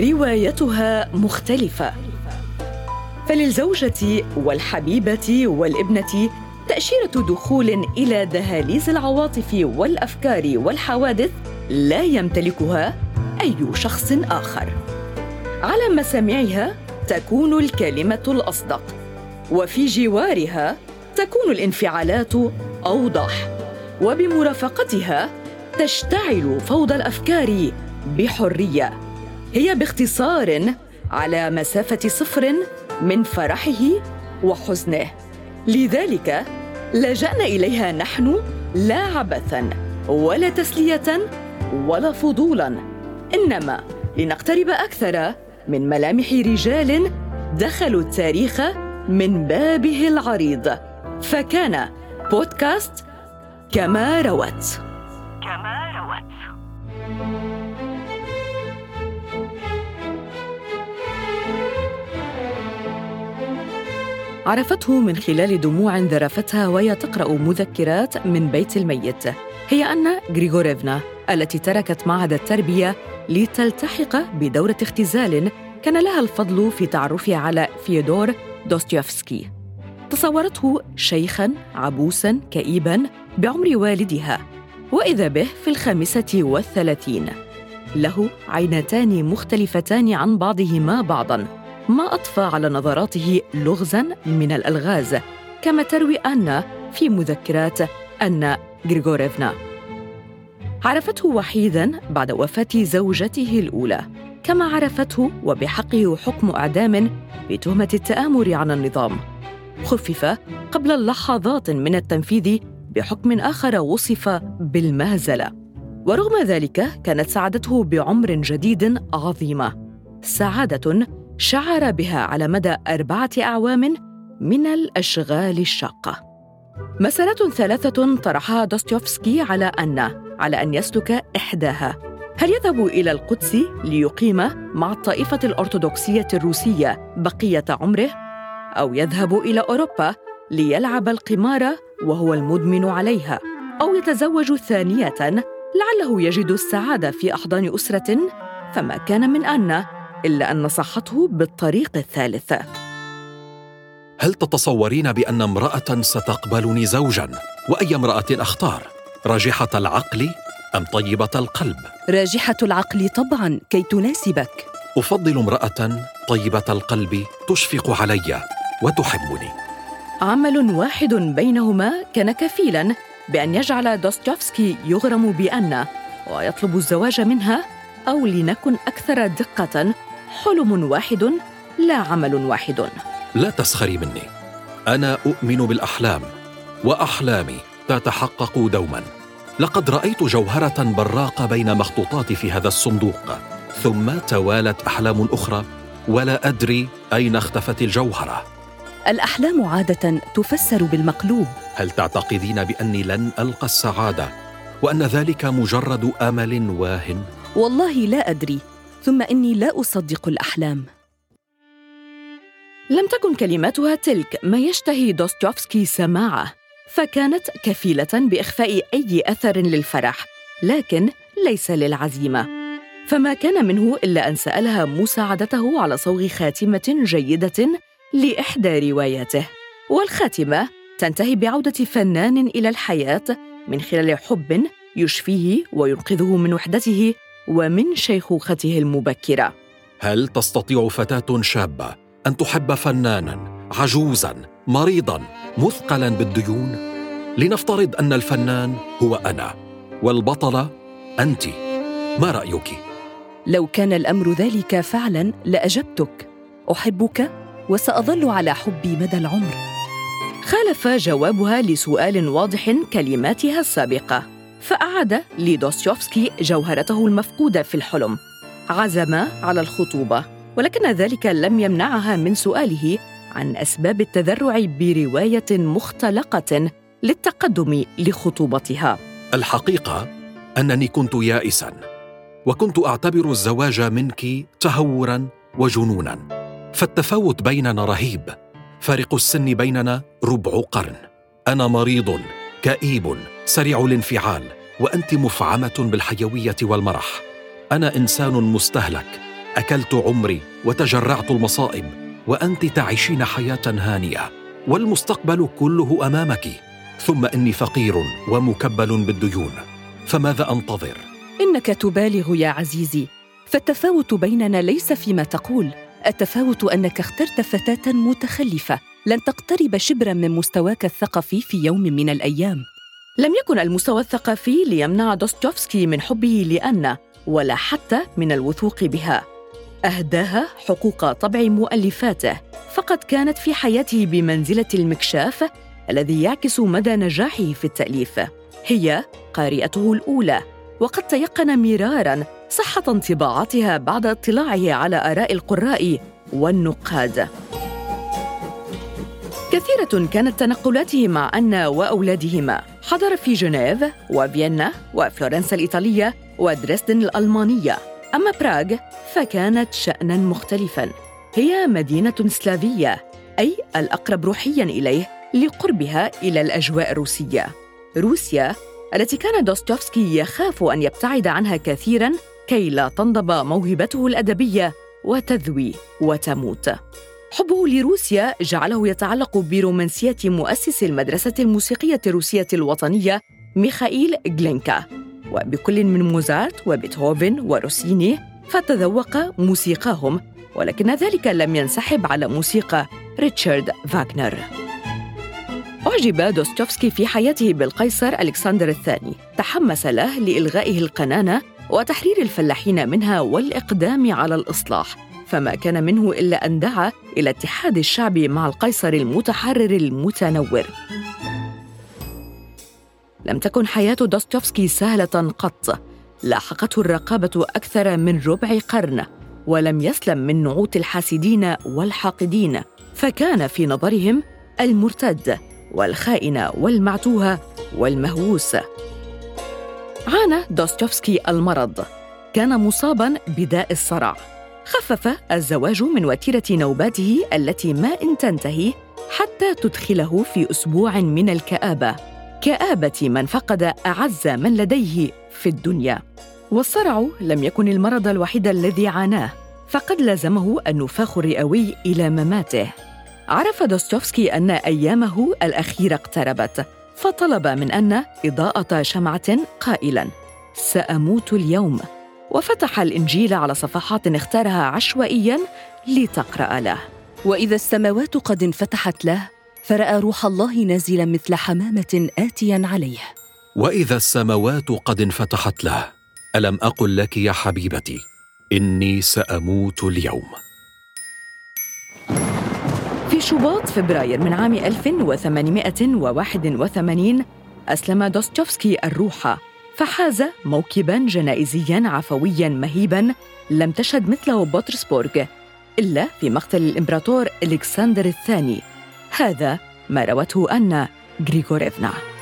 روايتها مختلفة. فللزوجة والحبيبة والابنة تأشيرة دخول إلى دهاليز العواطف والأفكار والحوادث لا يمتلكها أي شخص آخر. على مسامعها تكون الكلمة الأصدق وفي جوارها تكون الانفعالات أوضح وبمرافقتها تشتعل فوضى الأفكار بحرية. هي باختصار على مسافة صفر من فرحه وحزنه. لذلك لجأنا إليها نحن لا عبثا ولا تسلية ولا فضولا. إنما لنقترب أكثر من ملامح رجال دخلوا التاريخ من بابه العريض. فكان بودكاست كما روت. عرفته من خلال دموع ذرفتها وهي تقرأ مذكرات من بيت الميت. هي أن غريغوريفنا التي تركت معهد التربية لتلتحق بدورة اختزال كان لها الفضل في تعرفها على فيودور دوستويفسكي تصورته شيخا عبوسا كئيبا بعمر والدها وإذا به في الخامسة والثلاثين. له عينتان مختلفتان عن بعضهما بعضا. ما أضفى على نظراته لغزا من الألغاز كما تروي أن في مذكرات أن غريغوريفنا عرفته وحيدا بعد وفاة زوجته الأولى. كما عرفته وبحقه حكم إعدام بتهمة التآمر على النظام. خفف قبل لحظات من التنفيذ بحكم آخر وصف بالمهزلة. ورغم ذلك كانت سعادته بعمر جديد عظيمة. سعادة شعر بها على مدى أربعة أعوام من الأشغال الشاقة. مسألة ثلاثة طرحها دوستويفسكي على أن على أن يسلك إحداها. هل يذهب إلى القدس ليقيم مع الطائفة الأرثوذكسية الروسية بقية عمره؟ أو يذهب إلى أوروبا ليلعب القمار وهو المدمن عليها؟ أو يتزوج ثانية لعله يجد السعادة في أحضان أسرة؟ فما كان من أن إلا أن نصحته بالطريق الثالث هل تتصورين بأن امرأة ستقبلني زوجا وأي امرأة أختار؟ راجحة العقل أم طيبة القلب؟ راجحة العقل طبعا كي تناسبك أفضل امرأة طيبة القلب تشفق علي وتحبني عمل واحد بينهما كان كفيلا بأن يجعل دوستويفسكي يغرم بأن ويطلب الزواج منها أو لنكن أكثر دقة حلم واحد لا عمل واحد. لا تسخري مني. أنا أؤمن بالأحلام وأحلامي تتحقق دوما. لقد رأيت جوهرة براقة بين مخطوطاتي في هذا الصندوق ثم توالت أحلام أخرى ولا أدري أين اختفت الجوهرة. الأحلام عادة تفسر بالمقلوب. هل تعتقدين بأني لن ألقى السعادة وأن ذلك مجرد أمل واهن؟ والله لا أدري. ثم إني لا أصدق الأحلام. لم تكن كلماتها تلك ما يشتهي دوستويفسكي سماعه فكانت كفيلة بإخفاء أي أثر للفرح لكن ليس للعزيمة. فما كان منه إلا أن سألها مساعدته على صوغ خاتمة جيدة لإحدى رواياته. والخاتمة تنتهي بعودة فنان إلى الحياة من خلال حب يشفيه وينقذه من وحدته ومن شيخوخته المبكرة. هل تستطيع فتاة شابة أن تحب فنانا عجوزا مريضا مثقلا بالديون؟ لنفترض أن الفنان هو أنا والبطلة أنت. ما رأيك؟ لو كان الأمر ذلك فعلا لأجبتك. أحبك وسأظل على حبي مدى العمر. خالف جوابها لسؤال واضح كلماتها السابقة. فأعاد لدوستويفسكي جوهرته المفقودة في الحلم. عزم على الخطوبة ولكن ذلك لم يمنعها من سؤاله عن أسباب التذرع برواية مختلقة للتقدم لخطوبتها. الحقيقة أنني كنت يائسا وكنت أعتبر الزواج منك تهورا وجنونا. فالتفاوت بيننا رهيب فارق السن بيننا ربع قرن. أنا مريض. كئيب سريع الانفعال وأنت مفعمة بالحيوية والمرح. أنا إنسان مستهلك أكلت عمري وتجرعت المصائب وأنت تعيشين حياة هانية والمستقبل كله أمامك. ثم إني فقير ومكبل بالديون. فماذا أنتظر؟ إنك تبالغ يا عزيزي. فالتفاوت بيننا ليس فيما تقول. التفاوت أنك اخترت فتاة متخلفة. لن تقترب شبرا من مستواك الثقافي في يوم من الأيام. لم يكن المستوى الثقافي ليمنع دوستوفسكي من حبه لأن ولا حتى من الوثوق بها. أهداها حقوق طبع مؤلفاته فقد كانت في حياته بمنزلة المكشاف الذي يعكس مدى نجاحه في التأليف. هي قارئته الأولى وقد تيقن مرارا صحة انطباعاتها بعد اطلاعه على آراء القراء والنقاد. كثيرة كانت تنقلاته مع أن وأولادهما حضر في جنيف وفيينا وفلورنسا الإيطالية ودريسدن الألمانية. أما براغ فكانت شأنا مختلفا. هي مدينة سلافية أي الأقرب روحيا إليه لقربها إلى الأجواء الروسية. روسيا التي كان دوستوفسكي يخاف أن يبتعد عنها كثيرا كي لا تنضب موهبته الأدبية وتذوي وتموت. حبه لروسيا جعله يتعلق برومانسية مؤسس المدرسة الموسيقية الروسية الوطنية ميخائيل جلينكا وبكل من موزارت وبيتهوفن وروسيني فتذوق موسيقاهم ولكن ذلك لم ينسحب على موسيقى ريتشارد فاغنر أعجب دوستوفسكي في حياته بالقيصر ألكسندر الثاني. تحمس له لإلغائه القنانة وتحرير الفلاحين منها والإقدام على الإصلاح. فما كان منه إلا أن دعا إلى اتحاد الشعب مع القيصر المتحرر المتنور. لم تكن حياة دوستوفسكي سهلة قط. لاحقته الرقابة أكثر من ربع قرن ولم يسلم من نعوت الحاسدين والحاقدين. فكان في نظرهم المرتد والخائن والمعتوه والمهووس. عانى دوستوفسكي المرض. كان مصابا بداء الصرع خفف الزواج من وتيرة نوباته التي ما إن تنتهي حتى تدخله في أسبوع من الكآبة. كآبة من فقد أعز من لديه في الدنيا. والصرع لم يكن المرض الوحيد الذي عاناه فقد لزمه النفاخ الرئوي إلى مماته. عرف دوستوفسكي أن أيامه الأخيرة اقتربت فطلب من أن إضاءة شمعة قائلا سأموت اليوم. وفتح الإنجيل على صفحات اختارها عشوائيا لتقرأ له. وإذا السماوات قد انفتحت له فرأى روح الله نازلا مثل حمامة اتيا عليه. وإذا السماوات قد انفتحت له ألم أقل لك يا حبيبتي إني سأموت اليوم. في شباط فبراير من عام 1881 أسلم دوستوفسكي الروح. فحاز موكبا جنائزيا عفويا مهيبا لم تشهد مثله بطرسبورغ إلا في مقتل الإمبراطور إلكسندر الثاني. هذا ما روته أن غريغوريفنا.